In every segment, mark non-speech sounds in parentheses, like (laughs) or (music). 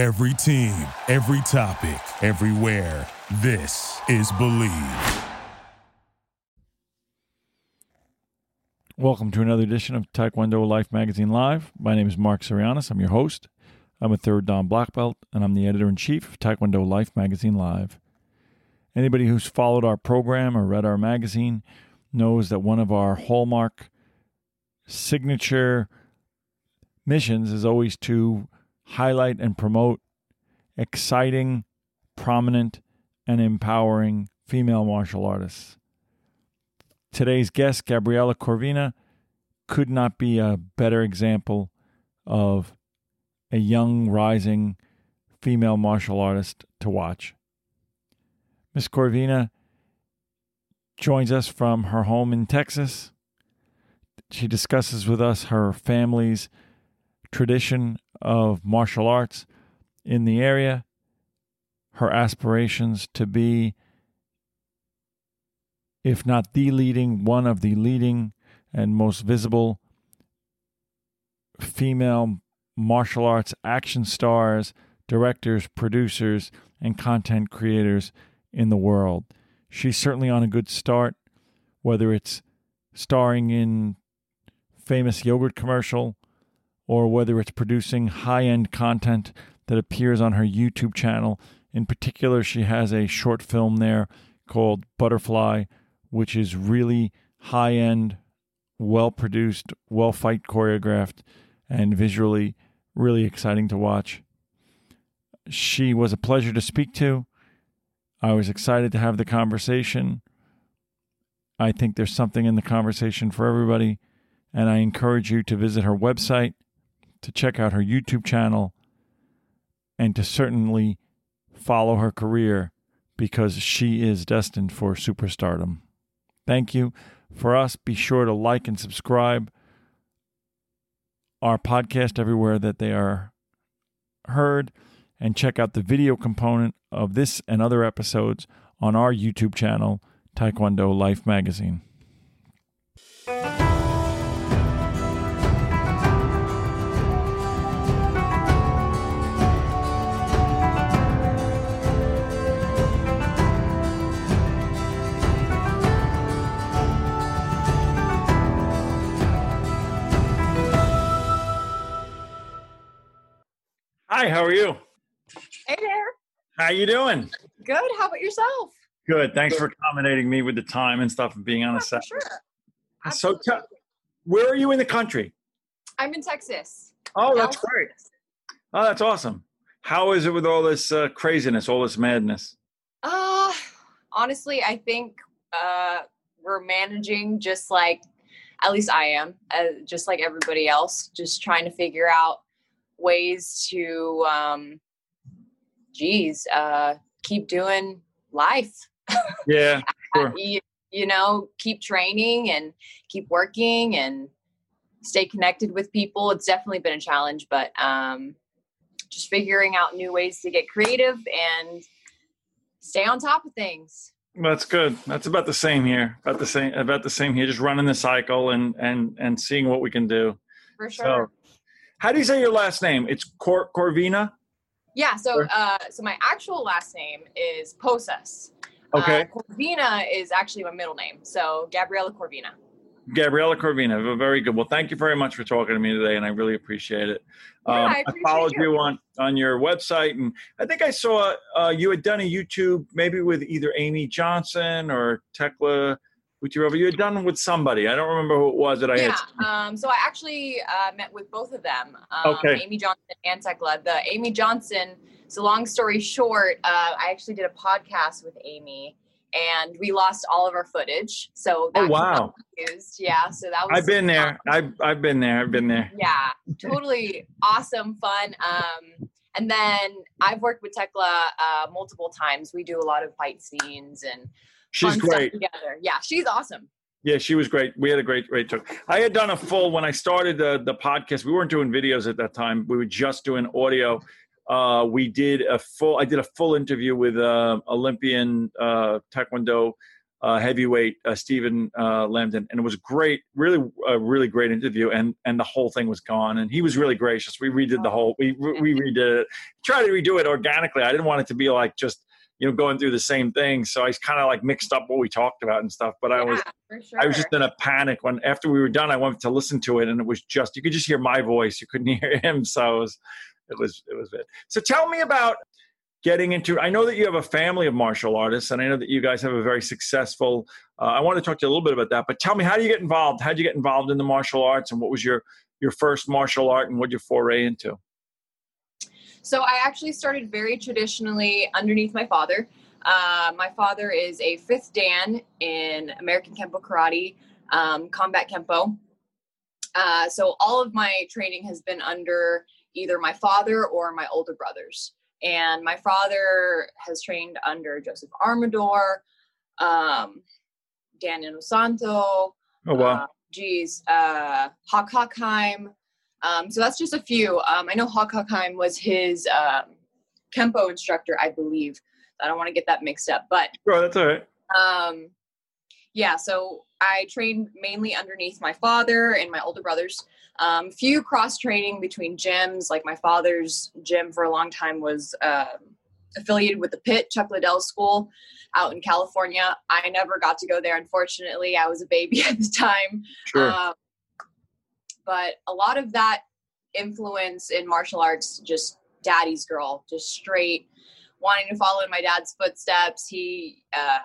Every team, every topic, everywhere. This is Believe. Welcome to another edition of Taekwondo Life Magazine Live. My name is Mark Sirianis. I'm your host. I'm a third Dan black belt, and I'm the editor in chief of Taekwondo Life Magazine Live. Anybody who's followed our program or read our magazine knows that one of our hallmark signature missions is always to highlight and promote exciting, prominent, and empowering female martial artists. Today's guest, Gabriella Corvina, could not be a better example of a young, rising female martial artist to watch. Miss Corvina joins us from her home in Texas. She discusses with us her family's tradition of martial arts in the area, her aspirations to be, if not the leading, one of the leading and most visible female martial arts action stars, directors, producers, and content creators in the world. She's certainly on a good start, whether it's starring in famous yogurt commercial or whether it's producing high-end content that appears on her YouTube channel. In particular, she has a short film there called Butterfly, which is really high-end, well-produced, well-fight choreographed, and visually really exciting to watch. She was a pleasure to speak to. I was excited to have the conversation. I think there's something in the conversation for everybody, and I encourage you to visit her website, to check out her YouTube channel, and to certainly follow her career because she is destined for superstardom. Thank you. For us, be sure to like and subscribe our podcast everywhere that they are heard and check out the video component of this and other episodes on our YouTube channel, Taekwondo Life Magazine. Hi, how are you? Hey there. How you doing? Good. How about yourself? Good. Thanks for accommodating me with the time and stuff and being on Yeah, a set. sure. So, te- where are you in the country? I'm in Texas. Oh, that's Dallas, great. Texas. Oh, that's awesome. How is it with all this uh, craziness, all this madness? Uh, honestly, I think uh, we're managing just like, at least I am, uh, just like everybody else, just trying to figure out ways to, um, geez, uh, keep doing life. Yeah, (laughs) Uh, Sure. you, you know, keep training and keep working and stay connected with people. It's definitely been a challenge, but um, just figuring out new ways to get creative and stay on top of things. that's good. That's about the same here. About the same. About the same here. Just running the cycle and and and seeing what we can do. For sure. So, how do you say your last name? It's Cor- Corvina. yeah. So, uh, so my actual last name is Posas. Okay. Uh, Corvina is actually my middle name. So Gabriella Corvina. Gabriella Corvina. Very good. Well, thank you very much for talking to me today, and I really appreciate it. Yeah, I Um, appreciate followed you. you on on your website, and I think I saw uh, you had done a YouTube maybe with either Amy Johnson or Tekla Utirova. You had done with somebody. I don't remember who it was that I yeah. had. Um, so I actually uh, met with both of them, um, Okay. Amy Johnson and Tekla. The Amy Johnson. So long story short, uh, I actually did a podcast with Amy, and we lost all of our footage. So that Oh, wow. used. Yeah. So that was. I've been there. I've I've been there. I've been there. Yeah, totally awesome, fun. Um, and then I've worked with Tekla uh, multiple times. We do a lot of fight scenes and She's great. together. Yeah, she's awesome. Yeah, she was great. We had a great, great talk. I had done a full when I started the the podcast. We weren't doing videos at that time. We were just doing audio. Uh, we did a full. I did a full interview with uh, Olympian uh, Taekwondo uh, heavyweight uh, Stephen uh, Lambdin, and it was great, really, a really great interview, and and the whole thing was gone, and he was really gracious. We redid the whole, we we redid it, tried to redo it organically. I didn't want it to be like just you know going through the same thing, so I kind of like mixed up what we talked about and stuff. But I was sure. I was just in a panic when after we were done. I went to listen to it, and it was just you could just hear my voice, you couldn't (laughs) hear him, so it was it was it was it. So tell me about getting into i know that you have a family of martial artists and i know that you guys have a very successful uh, i want to talk to you a little bit about that but tell me how do you get involved how did you get involved in the martial arts and what was your your first martial art and what did you foray into so i actually started very traditionally underneath my father uh, my father is a fifth dan in american kempo karate um, combat kempo uh, so all of my training has been under either my father or my older brothers and my father has trained under Joseph Armador, um, Dan Inosanto. Oh, wow. Uh, geez, uh, Hock Hochheim. Um, so that's just a few. Um, I know Hock Hochheim was his um, Kempo instructor, I believe. I don't want to get that mixed up, but. Sure, that's all right. Um, yeah, so I trained mainly underneath my father and my older brothers. Um, few cross training between gyms. Like my father's gym for a long time was uh, affiliated with the Pit Chuck Liddell School out in California. I never got to go there, unfortunately. I was a baby (laughs) at the time. Sure. Um, but a lot of that influence in martial arts, just daddy's girl, just straight wanting to follow in my dad's footsteps. He uh,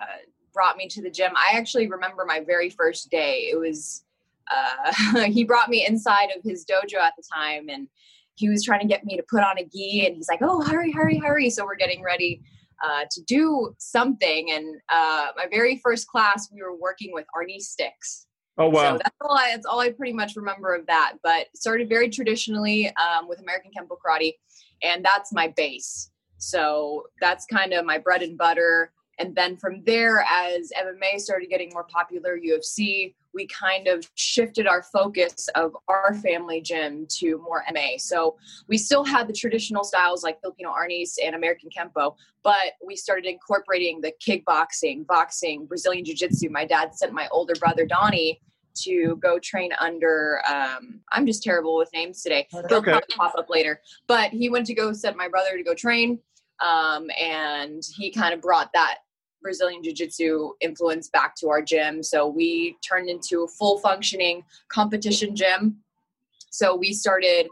brought me to the gym. I actually remember my very first day. It was uh, (laughs) he brought me inside of his dojo at the time and he was trying to get me to put on a gi and he's like oh hurry hurry hurry so we're getting ready uh, to do something and uh, my very first class we were working with arnis sticks oh wow. so that's all I, that's all I pretty much remember of that but started very traditionally um, with american kempo karate and that's my base. So that's kind of my bread and butter and then from there as mma started getting more popular ufc we kind of shifted our focus of our family gym to more MA. So we still had the traditional styles like Filipino Arnis and American Kempo, but we started incorporating the kickboxing, boxing, Brazilian Jiu Jitsu. My dad sent my older brother, Donnie, to go train under um, i'm just terrible with names today okay. pop up later but he went to go send my brother to go train um, and he kind of brought that Brazilian Jiu Jitsu influence back to our gym. So we turned into a full functioning competition gym. So we started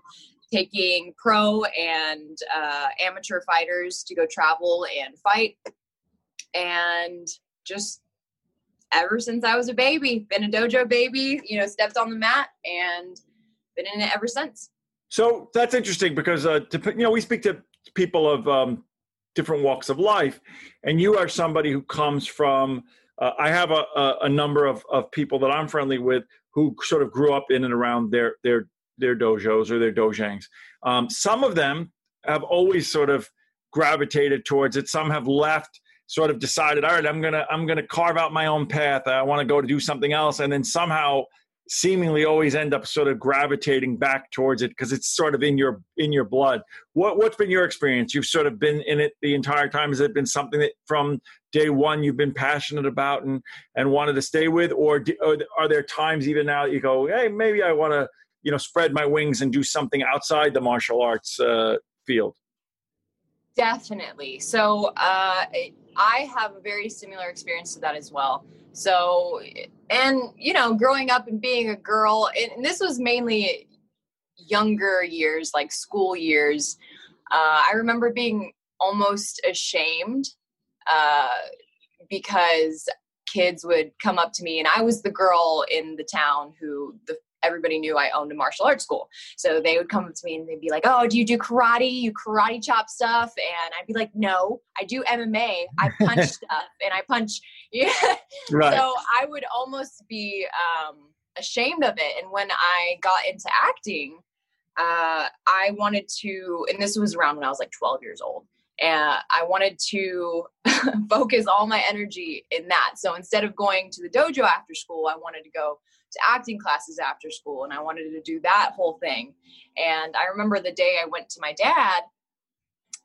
taking pro and uh, amateur fighters to go travel and fight. And just ever since I was a baby, been a dojo baby, you know, stepped on the mat and been in it ever since. So that's interesting because, uh, you know, we speak to people of um, different walks of life. And you are somebody who comes from uh, i have a, a, a, number of, of people that i'm friendly with who sort of grew up in and around their their their dojos or their dojangs. Um, some of them have always sort of gravitated towards it. Some have left sort of decided all right i'm gonna i'm gonna carve out my own path. I want to go to do something else. And then somehow seemingly always end up sort of gravitating back towards it because it's sort of in your in your blood. What what's been your experience? You've sort of been in it the entire time. Has it been something that from day one you've been passionate about and and wanted to stay with? Or, do, or are there times even now that you go hey maybe i want to you know spread my wings and do something outside the martial arts uh, field definitely so uh, i have a very similar experience to that as well so, and you know, growing up and being a girl, and this was mainly younger years, like school years. Uh, I remember being almost ashamed uh, because kids would come up to me, and I was the girl in the town who the everybody knew I owned a martial arts school. So they would come up to me and they'd be like, "Oh, do you do karate? You karate chop stuff?" And I'd be like, "No, I do MMA. I (laughs) punch stuff, and I punch." (laughs) Yeah. Right. So I would almost be um, ashamed of it. And when I got into acting, uh, I wanted to, and this was around when I was like 12 years old. And I wanted to (laughs) focus all my energy in that. So instead of going to the dojo after school, I wanted to go to acting classes after school and I wanted to do that whole thing. And I remember the day I went to my dad,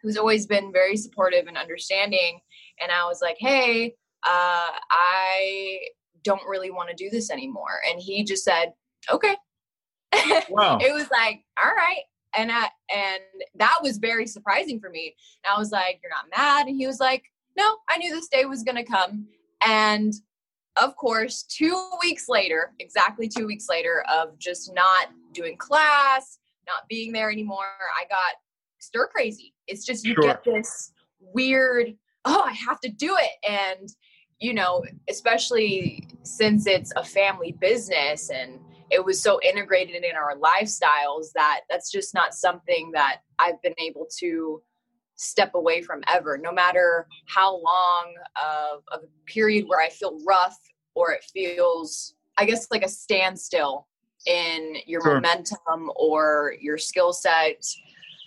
who's always been very supportive and understanding. And I was like, hey, uh, I don't really want to do this anymore. And he just said, okay. (laughs) Wow. it was like, all right. And I, and that was very surprising for me. And I was like, you're not mad. And he was like, no, I knew this day was going to come. And of course, two weeks later, exactly two weeks later, of just not doing class, not being there anymore, I got stir crazy. It's just you Sure. get this weird, oh, I have to do it. And, you know, especially since it's a family business and it was so integrated in our lifestyles that that's just not something that I've been able to step away from ever, no matter how long of, of a period where I feel rough or it feels, I guess, like a standstill in your Sure. momentum or your skill set.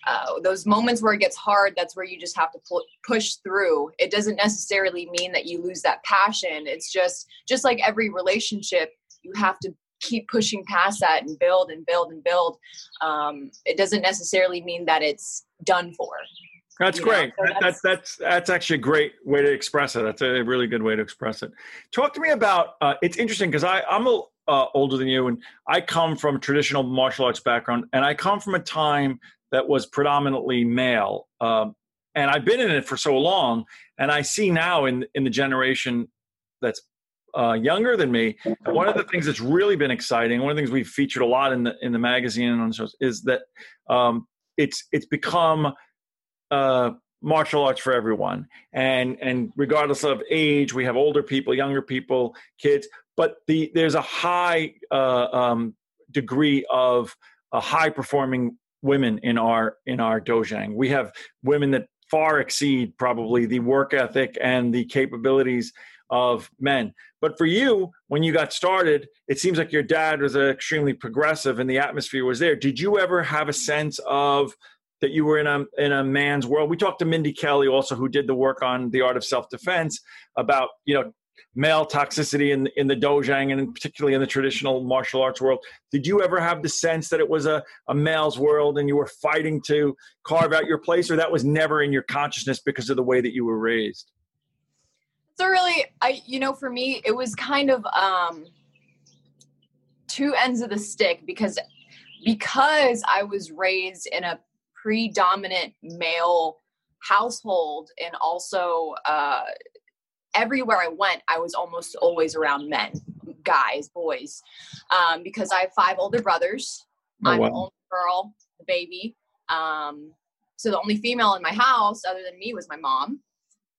Uh, those moments where it gets hard, that's where you just have to pu- push through. It doesn't necessarily mean that you lose that passion. It's just, just like every relationship, you have to keep pushing past that and build and build and build. Um, it doesn't necessarily mean that it's done for. That's great. so That, that's that's that's actually a great way to express it. That's a really good way to express it. Talk to me about. Uh, it's interesting because I I'm a, uh, older than you, and I come from a traditional martial arts background, and I come from a time that was predominantly male. Um, and I've been in it for so long, and I see now in in the generation that's uh, younger than me. And one of the things that's really been exciting, one of the things we've featured a lot in the in the magazine and on shows, is that um, it's it's become uh, martial arts for everyone, and and regardless of age, we have older people, younger people, kids. But the there's a high uh, um, degree of uh, high performing women in our in our dojang. We have women that far exceed probably the work ethic and the capabilities of men. But for you, when you got started, it seems like your dad was extremely progressive and the atmosphere was there. Did you ever have a sense of that you were in a in a man's world? We talked to Mindy Kelly also, who did the work on the art of self defense about you know male toxicity in in the dojang and particularly in the traditional martial arts world. Did you ever have the sense that it was a, a male's world and you were fighting to carve out your place, or that was never in your consciousness because of the way that you were raised? So really, I you know, for me, it was kind of um two ends of the stick because because I was raised in a predominant male household and also uh everywhere I went, I was almost always around men, guys, boys. Um, because I have five older brothers. Oh, I'm wow. the only girl, the baby. Um, so the only female in my house other than me was my mom.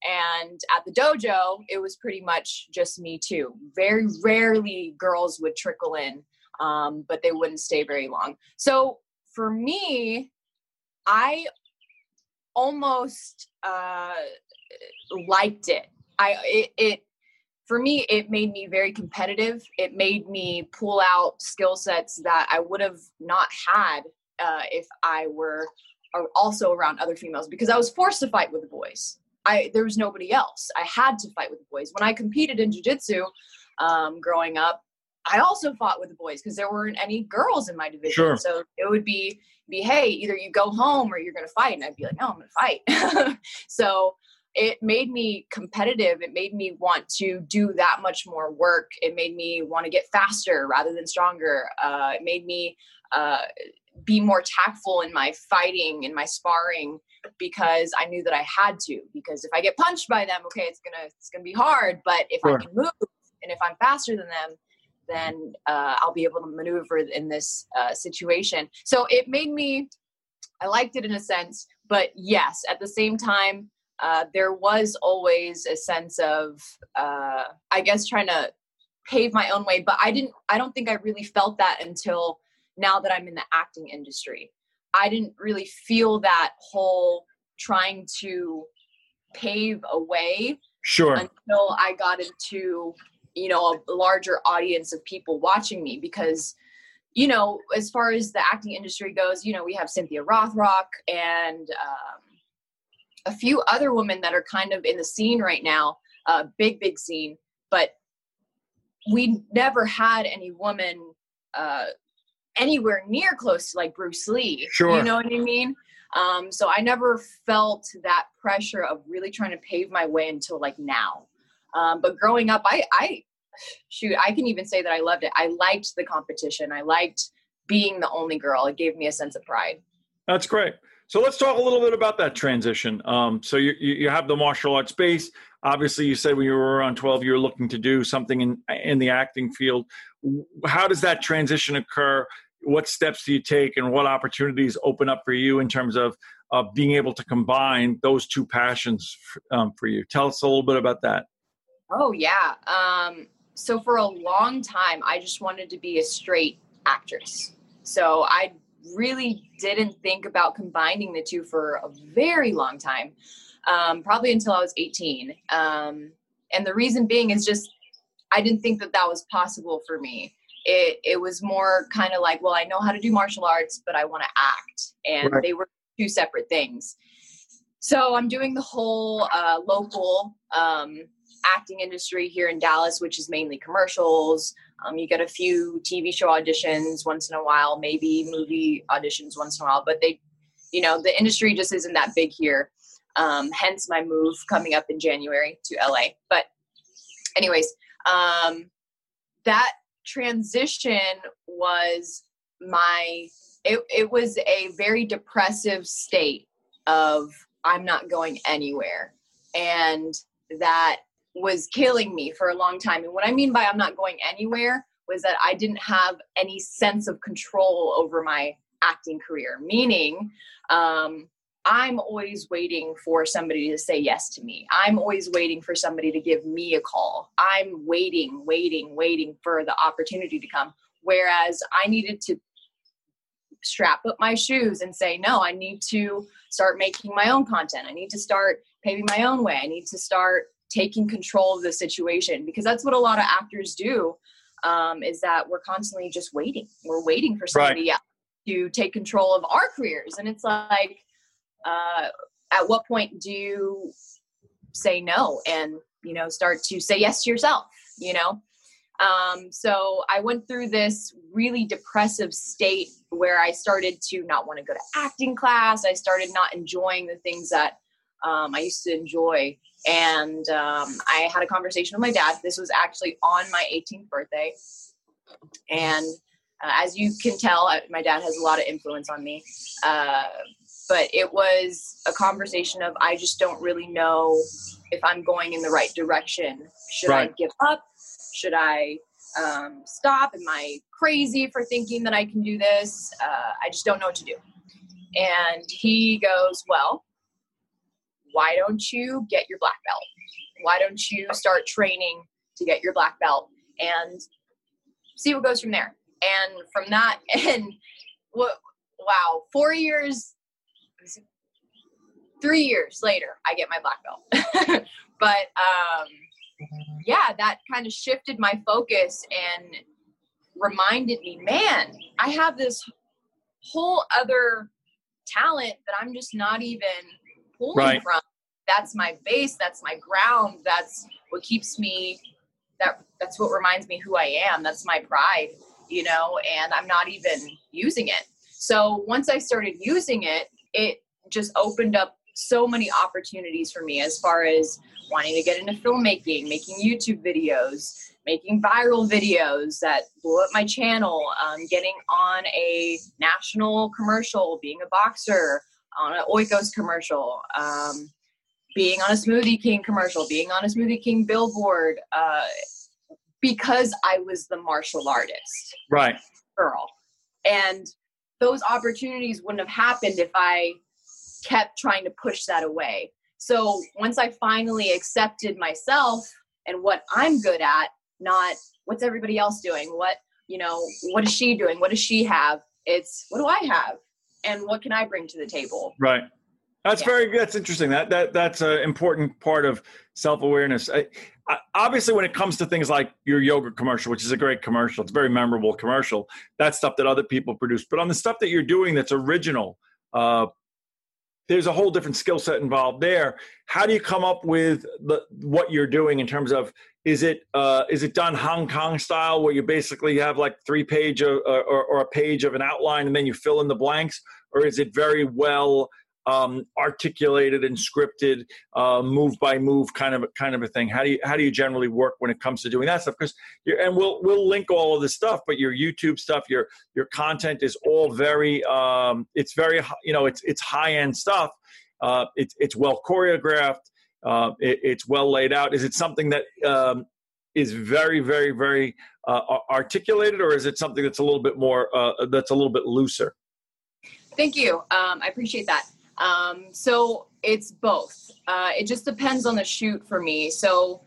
And at the dojo, it was pretty much just me too. Very rarely girls would trickle in, um, but they wouldn't stay very long. So for me, I almost uh, liked it. I it, it for me it made me very competitive. It made me pull out skill sets that I would have not had uh, if I were uh, also around other females because I was forced to fight with the boys. I there was nobody else. I had to fight with the boys. When I competed in jiu-jitsu um, growing up, I also fought with the boys because there weren't any girls in my division. Sure. So it would be be hey, either you go home or you're going to fight, and I'd be like, no, I'm going to fight. (laughs) so it made me competitive. It made me want to do that much more work. It made me want to get faster rather than stronger. Uh, it made me uh, be more tactful in my fighting and my sparring because I knew that I had to. Because if I get punched by them, okay, it's gonna it's gonna be hard. But if Sure. I can move and if I'm faster than them, then uh, I'll be able to maneuver in this uh, situation. So it made me. I liked it in a sense, but yes, at the same time, uh, there was always a sense of, uh, I guess, trying to pave my own way. But I didn't. I don't think I really felt that until now that I'm in the acting industry. I didn't really feel that whole trying to pave a way Sure. until I got into, you know, a larger audience of people watching me because, you know, as far as the acting industry goes, you know, we have Cynthia Rothrock and um, a few other women that are kind of in the scene right now, uh, big, big scene, but we never had any woman uh, anywhere near close to like Bruce Lee. Sure. You know what I mean? Um, so I never felt that pressure of really trying to pave my way until like now. Um, but growing up, I, I shoot, I can even say that I loved it. I liked the competition. I liked being the only girl. It gave me a sense of pride. That's great. So let's talk a little bit about that transition. Um, so you, you have the martial arts base. Obviously, you said when you were around 12, you were looking to do something in in the acting field. How does that transition occur? What steps do you take, and what opportunities open up for you in terms of uh, being able to combine those two passions um, for you? Tell us a little bit about that. Oh yeah. Um, so for a long time, I just wanted to be a straight actress. So I really didn't think about combining the two for a very long time, um, probably until I was 18. Um, and the reason being is just I didn't think that that was possible for me. It, it was more kind of like, well, I know how to do martial arts, but I want to act. And right. they were two separate things. So I'm doing the whole uh, local um, acting industry here in Dallas, which is mainly commercials. Um, you get a few TV show auditions once in a while, maybe movie auditions once in a while, but they, you know, the industry just isn't that big here. Um, hence my move coming up in January to LA. But, anyways, um, that transition was my, it, it was a very depressive state of I'm not going anywhere. And that was killing me for a long time. And what I mean by I'm not going anywhere was that I didn't have any sense of control over my acting career, meaning, um, I'm always waiting for somebody to say yes to me. I'm always waiting for somebody to give me a call. I'm waiting, waiting, waiting for the opportunity to come. Whereas I needed to strap up my shoes and say, no, I need to start making my own content. I need to start paving my own way. I need to start taking control of the situation because that's what a lot of actors do um, is that we're constantly just waiting we're waiting for somebody right. to take control of our careers and it's like uh, at what point do you say no and you know start to say yes to yourself you know um, so i went through this really depressive state where i started to not want to go to acting class i started not enjoying the things that um, i used to enjoy and um, I had a conversation with my dad. This was actually on my 18th birthday. And uh, as you can tell, my dad has a lot of influence on me. Uh, but it was a conversation of I just don't really know if I'm going in the right direction. Should right. I give up? Should I um, stop? Am I crazy for thinking that I can do this? Uh, I just don't know what to do. And he goes, Well, why don't you get your black belt? Why don't you start training to get your black belt and see what goes from there? And from that, (laughs) and what, wow, four years, three years later, I get my black belt. (laughs) but um, yeah, that kind of shifted my focus and reminded me, man, I have this whole other talent that I'm just not even pulling right. from. That's my base. That's my ground. That's what keeps me. That that's what reminds me who I am. That's my pride, you know. And I'm not even using it. So once I started using it, it just opened up so many opportunities for me as far as wanting to get into filmmaking, making YouTube videos, making viral videos that blew up my channel, um, getting on a national commercial, being a boxer, on an Oikos commercial, um, being on a Smoothie King commercial, being on a Smoothie King billboard, uh, because I was the martial artist. Right. Girl. And those opportunities wouldn't have happened if I kept trying to push that away. So once I finally accepted myself and what I'm good at, not what's everybody else doing, what, you know, what is she doing? What does she have? It's what do I have? and what can I bring to the table? Right. That's yeah. very That's interesting. That that that's an important part of self awareness. Obviously, when it comes to things like your yoga commercial, which is a great commercial, it's a very memorable commercial. That's stuff that other people produce. But on the stuff that you're doing that's original, uh, there's a whole different skill set involved there. How do you come up with the, what you're doing in terms of is it uh, is it done Hong Kong style where you basically have like three page of, uh, or, or, a page of an outline and then you fill in the blanks, or is it very well um, articulated and scripted, uh, move by move kind of kind of a thing? How do you how do you generally work when it comes to doing that stuff? Because and we'll we'll link all of this stuff, but your YouTube stuff, your your content is all very um, it's very you know it's it's high end stuff. Uh, it's it's well choreographed. Uh, it, it's well laid out. Is it something that um, is very, very, very uh, articulated, or is it something that's a little bit more uh, that's a little bit looser? Thank you. Um, I appreciate that. Um, so it's both. Uh, it just depends on the shoot for me. So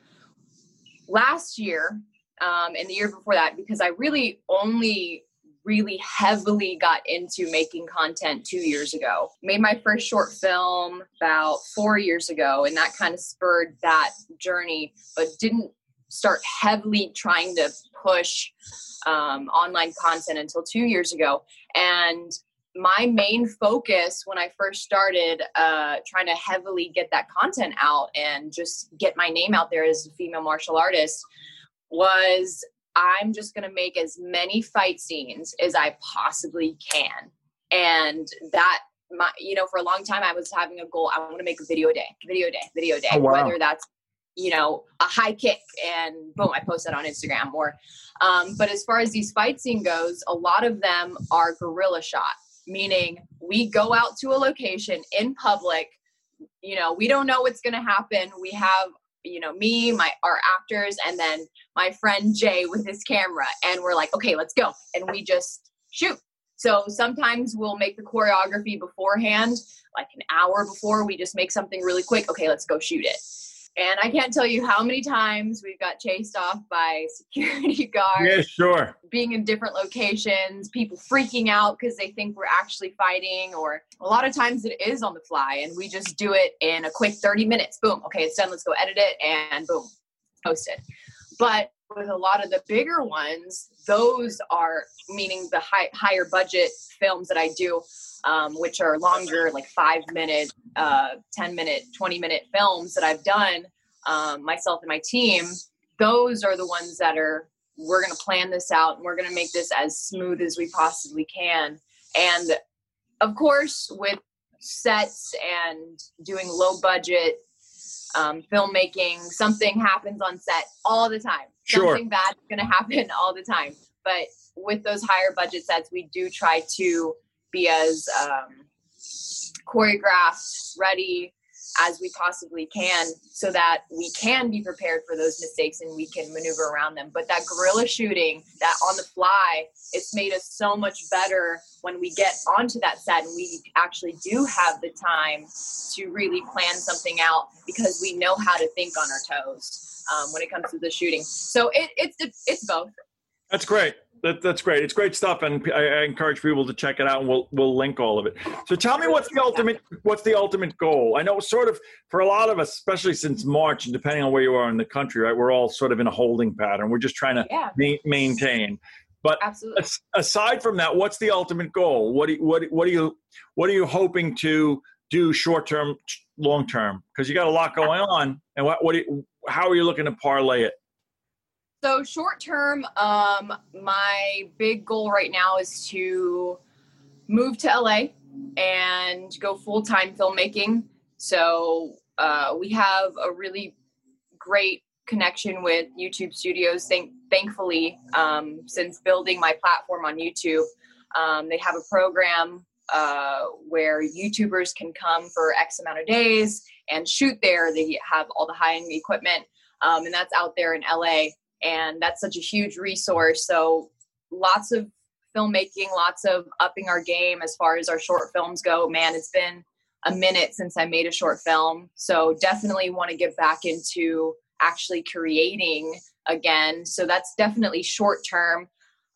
last year um, and the year before that, because I really only really heavily got into making content two years ago. Made my first short film about four years ago, and that kind of spurred that journey, but didn't start heavily trying to push um, online content until two years ago. And my main focus when I first started uh, trying to heavily get that content out and just get my name out there as a female martial artist was I'm just going to make as many fight scenes as I possibly can. And that my you know for a long time I was having a goal I want to make a video a day, video a day, video a day, oh, wow. whether that's you know, a high kick and boom, I post that on Instagram or, um, but as far as these fight scene goes, a lot of them are guerrilla shot, meaning we go out to a location in public, you know, we don't know what's going to happen. We have, you know, me, my, our actors, and then my friend Jay with his camera. And we're like, okay, let's go. And we just shoot. So sometimes we'll make the choreography beforehand, like an hour before. We just make something really quick. Okay, let's go shoot it and I can't tell you how many times we've got chased off by (laughs) security guards. Yeah, sure. Being in different locations, people freaking out because they think we're actually fighting, or a lot of times it is on the fly, and we just do it in a quick 30 minutes. Boom, okay, it's done. Let's go edit it, and boom, post it. But with a lot of the bigger ones, those are meaning the high, higher budget films that I do um, which are longer, like five minute, uh, 10 minute, 20 minute films that I've done um, myself and my team, those are the ones that are, we're going to plan this out and we're going to make this as smooth as we possibly can. And of course, with sets and doing low budget um, filmmaking, something happens on set all the time. Sure. Something bad is going to happen all the time. But with those higher budget sets, we do try to be as um, choreographed, ready as we possibly can so that we can be prepared for those mistakes and we can maneuver around them. But that guerrilla shooting, that on the fly, it's made us so much better when we get onto that set and we actually do have the time to really plan something out because we know how to think on our toes um, when it comes to the shooting. So it, it's it's both. That's great that, that's great. It's great stuff, and I, I, encourage people to check it out. And we'll we'll link all of it. So tell me, what's the ultimate what's the ultimate goal? I know, sort of, for a lot of us, especially since March, and depending on where you are in the country, right, we're all sort of in a holding pattern. We're just trying to yeah. ma- maintain. But Absolutely. aside from that, what's the ultimate goal? What do what what are you what are you hoping to do short term, long term? Because you got a lot going on, and what what you, how are you looking to parlay it? So short term, um, my big goal right now is to move to LA and go full time filmmaking. So uh, we have a really great connection with YouTube Studios. Thank, thankfully, um, since building my platform on YouTube, um, they have a program uh, where YouTubers can come for X amount of days and shoot there. They have all the high end equipment, um, and that's out there in LA and that's such a huge resource. So lots of filmmaking lots of upping our game as far as our short films go. Man it's been a minute since i made a short film so definitely want to get back into actually creating again. So that's definitely short term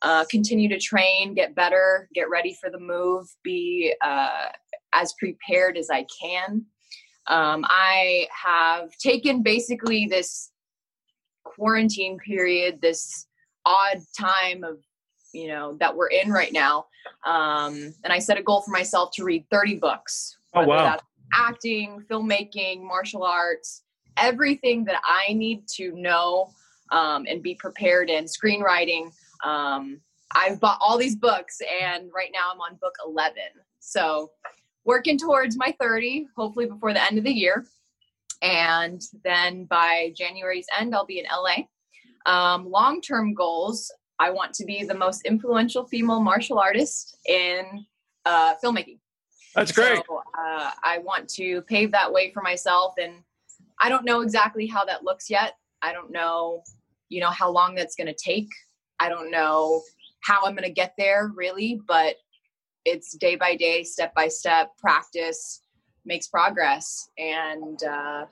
uh, continue to train get better get ready for the move be uh, as prepared as i can um, i have taken basically this quarantine period, this odd time of, you know, that we're in right now. Um, and I set a goal for myself to read 30 books. Oh, wow. acting, filmmaking, martial arts, everything that I need to know um, and be prepared in, screenwriting. Um, I've bought all these books, and right now I'm on book 11. So working towards my 30, hopefully before the end of the year. And then by January's end, I'll be in LA. Um, Long term goals I want to be the most influential female martial artist in uh, filmmaking. That's great. So, uh, I want to pave that way for myself. And I don't know exactly how that looks yet. I don't know, you know, how long that's going to take. I don't know how I'm going to get there really, but it's day by day, step by step, practice makes progress. And uh,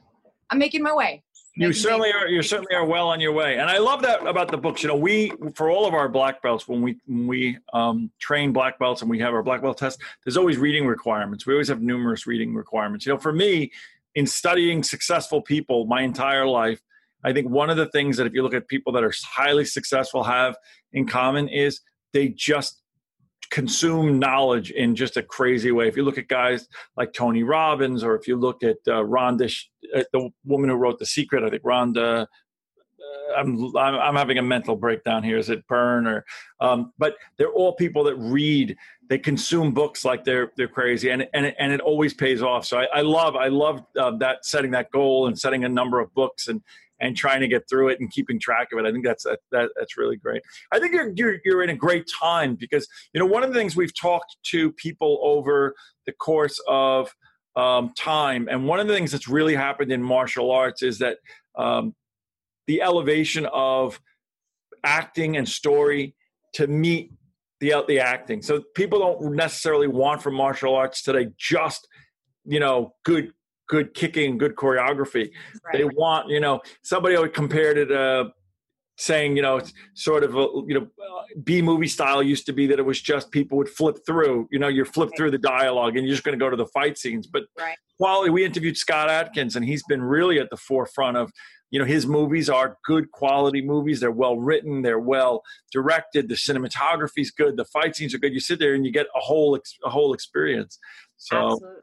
I'm making my way. You certainly are. You certainly are well on your way, and I love that about the books. You know, we for all of our black belts when we when we um, train black belts and we have our black belt test, there's always reading requirements. We always have numerous reading requirements. You know, for me, in studying successful people my entire life, I think one of the things that if you look at people that are highly successful have in common is they just consume knowledge in just a crazy way. If you look at guys like Tony Robbins, or if you look at uh, Rhonda, uh, the woman who wrote The Secret, I think Rhonda. Uh, I'm, I'm, I'm having a mental breakdown here. Is it Byrne or? Um, but they're all people that read. They consume books like they're they're crazy, and and and it always pays off. So I, I love I love uh, that setting that goal and setting a number of books and and trying to get through it and keeping track of it. I think that's that, that that's really great. I think you're, you're you're in a great time because you know one of the things we've talked to people over the course of um, time, and one of the things that's really happened in martial arts is that um, the elevation of acting and story to meet the the acting. So people don't necessarily want from martial arts today just you know good good kicking, good choreography. Right. They want, you know, somebody would compared it to saying, you know, it's sort of a, you know, uh, B movie style used to be that it was just people would flip through, you know, you flip right. through the dialogue and you're just going to go to the fight scenes. But right. quality, we interviewed Scott Adkins and he's been really at the forefront of, you know, his movies are good quality movies. They're well written. They're well directed. The cinematography is good. The fight scenes are good. You sit there and you get a whole, a whole experience. So Absolutely.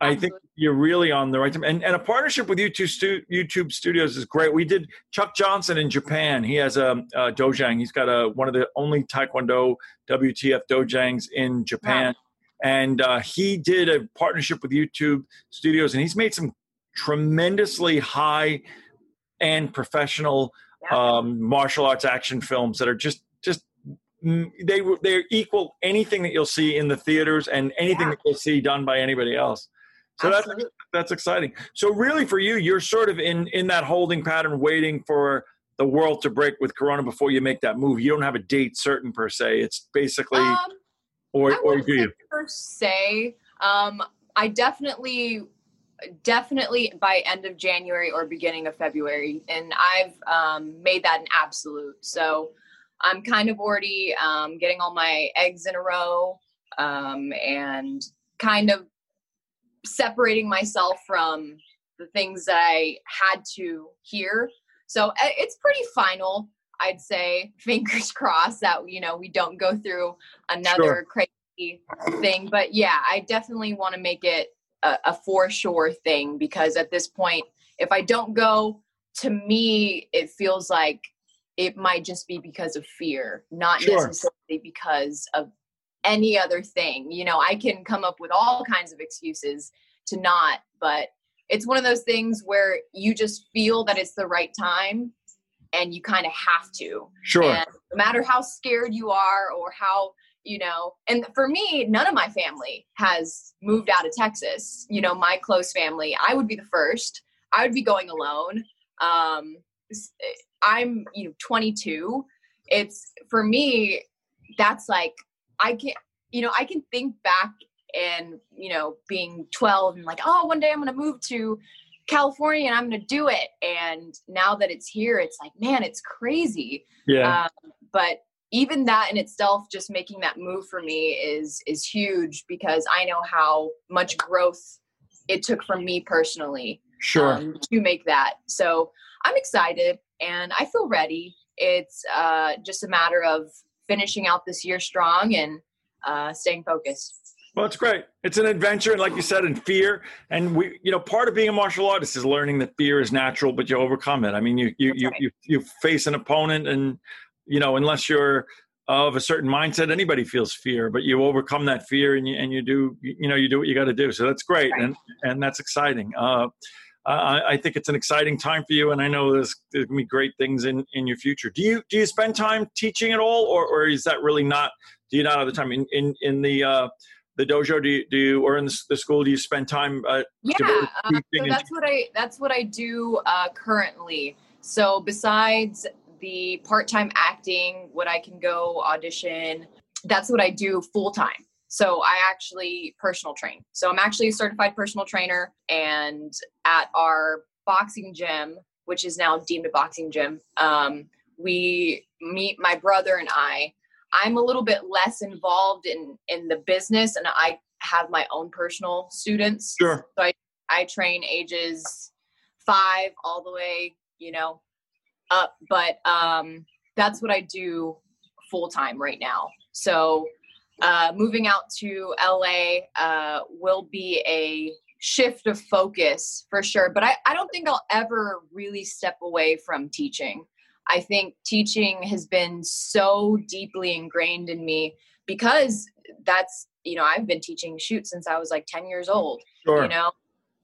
I think you're really on the right time. And, and a partnership with YouTube, stu- YouTube Studios is great. We did Chuck Johnson in Japan. He has a, a dojang. He's got a one of the only Taekwondo WTF dojangs in Japan. Wow. And uh, he did a partnership with YouTube Studios, and he's made some tremendously high and professional um, martial arts action films that are just just mm, they they equal anything that you'll see in the theaters and anything yeah. that you'll see done by anybody else. So that's that's exciting. So really, for you, you're sort of in in that holding pattern, waiting for the world to break with Corona before you make that move. You don't have a date certain per se. It's basically, um, or or do you per se? Um, I definitely definitely by end of January or beginning of February, and I've um, made that an absolute. So I'm kind of already um, getting all my eggs in a row um, and kind of separating myself from the things that I had to hear. So eh, it's pretty final, I'd say. (laughs) Fingers crossed that you know we don't go through another sure. crazy thing. But yeah, I definitely want to make it a, a for sure thing because at this point, if I don't go, to me it feels like it might just be because of fear, not sure. necessarily because of any other thing. You know, I can come up with all kinds of excuses to not, but it's one of those things where you just feel that it's the right time and you kind of have to. Sure. And no matter how scared you are or how, you know, and for me, none of my family has moved out of Texas. You know, my close family, I would be the first. I would be going alone. Um, I'm, you know, 22. It's for me, that's like I can you know, I can think back and, you know, being 12 and like, oh, one day I'm going to move to California and I'm going to do it. And now that it's here, it's like, man, it's crazy. Yeah. Um, but even that in itself, just making that move for me is is huge because I know how much growth it took from me personally. Sure. Um, to make that. So I'm excited and I feel ready. It's uh, just a matter of finishing out this year strong and uh, staying focused. Well, it's great. It's an adventure, and like you said, in fear. And we, you know, part of being a martial artist is learning that fear is natural, but you overcome it. I mean, you you you, right. you, you face an opponent, and you know, unless you're of a certain mindset. Anybody feels fear, but you overcome that fear and you and you do you know you do what you got to do. So that's great right. and and that's exciting. Uh, I, I, think it's an exciting time for you, and I know there's, there's gonna be great things in, in your future. Do you do you spend time teaching at all, or, or is that really not? Do you not have the time in in, in the uh, the dojo? Do you, do you or in the, the school? Do you spend time? Uh, yeah, uh, so that's what I that's what I do uh, currently. So besides the part time acting, what I can go audition, that's what I do full time. So I actually personal train. So I'm actually a certified personal trainer, and at our boxing gym, which is now deemed a boxing gym, um, we meet my brother and I. I'm a little bit less involved in in the business, and I have my own personal students. Sure. So I I train ages five all the way, you know, up. But um, that's what I do full time right now. So uh, moving out to LA uh, will be a shift of focus for sure. But I, I don't think I'll ever really step away from teaching. I think teaching has been so deeply ingrained in me because that's, you know, I've been teaching shoot since I was like 10 years old, sure. you know?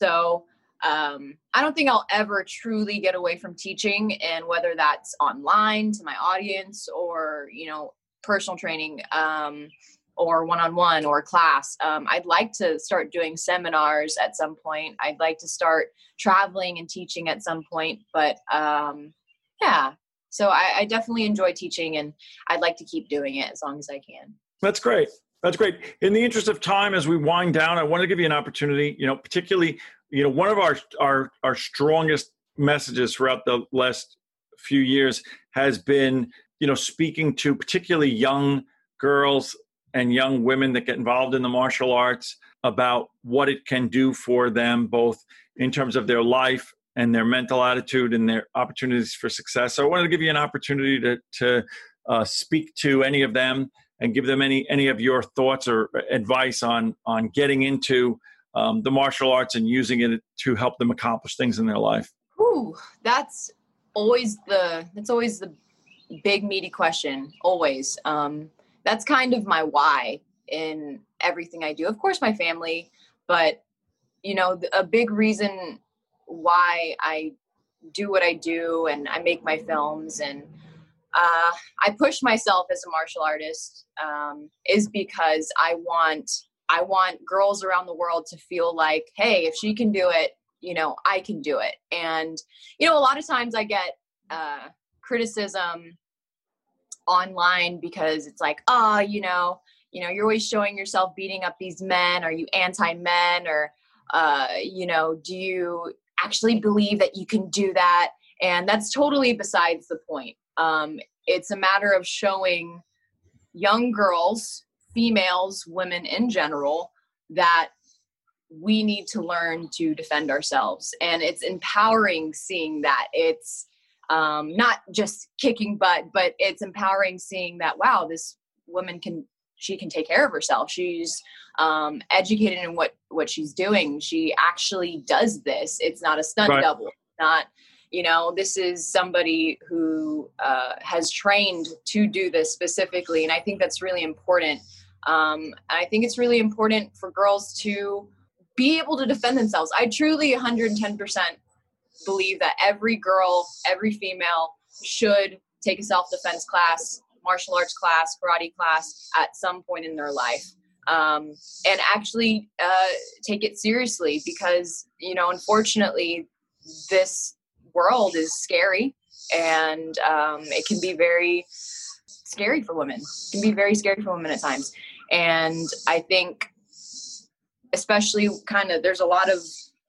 So um, I don't think I'll ever truly get away from teaching and whether that's online to my audience or, you know, personal training. Um, or one-on-one or class um, i'd like to start doing seminars at some point. I'd like to start traveling and teaching at some point but um, yeah. So I, I definitely enjoy teaching and i'd like to keep doing it as long as i can. That's great. That's great. In the interest of time as we wind down i want to give you an opportunity you know particularly you know one of our our our strongest messages throughout the last few years has been you know speaking to particularly young girls and young women that get involved in the martial arts about what it can do for them, both in terms of their life and their mental attitude and their opportunities for success. So I wanted to give you an opportunity to, to uh, speak to any of them and give them any any of your thoughts or advice on on getting into um, the martial arts and using it to help them accomplish things in their life. Ooh, that's always the that's always the big meaty question. Always. Um, that's kind of my why in everything I do. Of course, my family, but you know, a big reason why I do what I do and I make my films and uh, I push myself as a martial artist um, is because I want I want girls around the world to feel like, hey, if she can do it, you know, I can do it. And you know, a lot of times I get uh, criticism online because it's like, oh, you know, you know, you're always showing yourself beating up these men. Are you anti-men or, uh, you know, do you actually believe that you can do that? And that's totally besides the point. Um, it's a matter of showing young girls, females, women in general, that we need to learn to defend ourselves. And it's empowering seeing that. It's um, not just kicking butt, but it's empowering seeing that wow, this woman can she can take care of herself. She's um, educated in what what she's doing. She actually does this. It's not a stunt right. double. Not you know this is somebody who uh, has trained to do this specifically, and I think that's really important. Um, I think it's really important for girls to be able to defend themselves. I truly 110 percent believe that every girl, every female should take a self defense class, martial arts class, karate class at some point in their life. Um, and actually uh, take it seriously because, you know, unfortunately, this world is scary and um, it can be very scary for women. It can be very scary for women at times. And I think, especially kind of, there's a lot of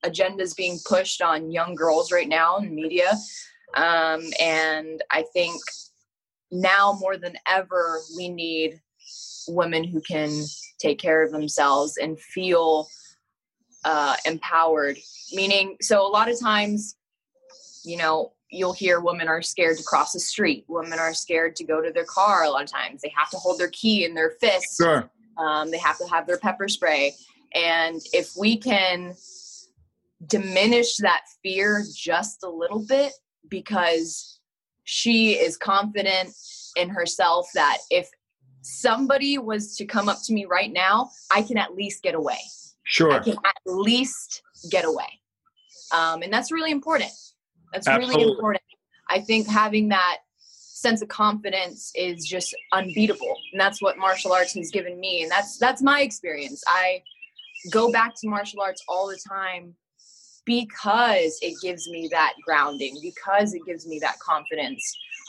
agendas being pushed on young girls right now in media. Um, and I think now more than ever, we need women who can take care of themselves and feel uh, empowered. Meaning, so a lot of times, you know, you'll hear women are scared to cross the street. Women are scared to go to their car. A lot of times, they have to hold their key in their fist. Sure. Um, they have to have their pepper spray. And if we can diminish that fear just a little bit because she is confident in herself that if somebody was to come up to me right now, I can at least get away. Sure. I can at least get away. Um, and that's really important. That's Absolutely. really important. I think having that sense of confidence is just unbeatable. And that's what martial arts has given me. And that's that's my experience. I go back to martial arts all the time because it gives me that grounding, because it gives me that confidence,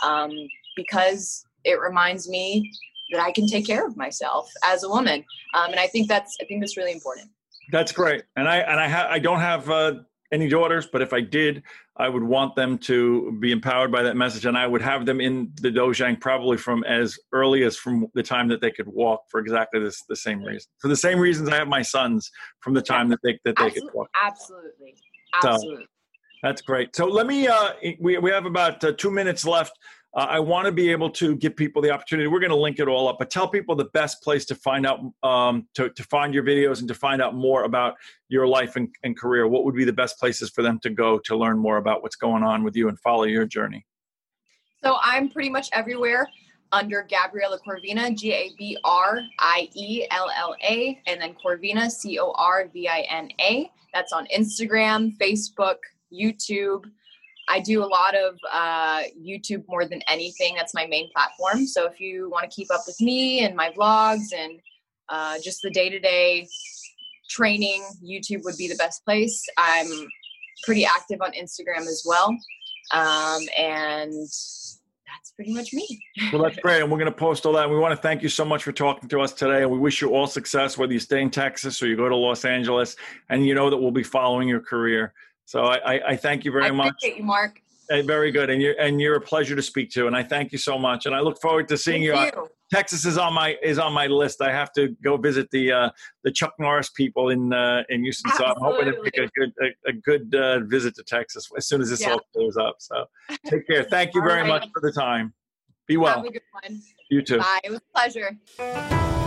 um, because it reminds me that I can take care of myself as a woman. Um, and I think that's I think that's really important. That's great. And I and I ha- I don't have uh, any daughters, but if I did, I would want them to be empowered by that message, and I would have them in the dojang probably from as early as from the time that they could walk for exactly this the same reason. For the same reasons I have my sons from the time that they that they absolutely, could walk. Absolutely, absolutely. So, that's great. So let me. Uh, we we have about uh, two minutes left. Uh, I want to be able to give people the opportunity. We're going to link it all up, but tell people the best place to find out, um, to, to find your videos and to find out more about your life and, and career. What would be the best places for them to go to learn more about what's going on with you and follow your journey? So I'm pretty much everywhere under Gabriella Corvina, G A B R I E L L A, and then Corvina, C O R V I N A. That's on Instagram, Facebook, YouTube. I do a lot of uh, YouTube more than anything. That's my main platform. So if you want to keep up with me and my vlogs and uh, just the day to day training, YouTube would be the best place. I'm pretty active on Instagram as well. Um, and that's pretty much me. well, that's great. And we're going to post all that. And we want to thank you so much for talking to us today. And we wish you all success, whether you stay in Texas or you go to Los Angeles. And you know that we'll be following your career. So I, I, thank you very I much. Appreciate you, Mark. Hey, very good, and you're and you're a pleasure to speak to, and I thank you so much. And I look forward to seeing you. you. Texas is on my is on my list. I have to go visit the uh, the Chuck Norris people in uh, in Houston. So I'm hoping to make a good a, a good uh, visit to Texas as soon as this yeah. all clears up. So (laughs) take care. Thank you very right. much for the time. Be well. Have a good one. You too. Bye. It was a pleasure.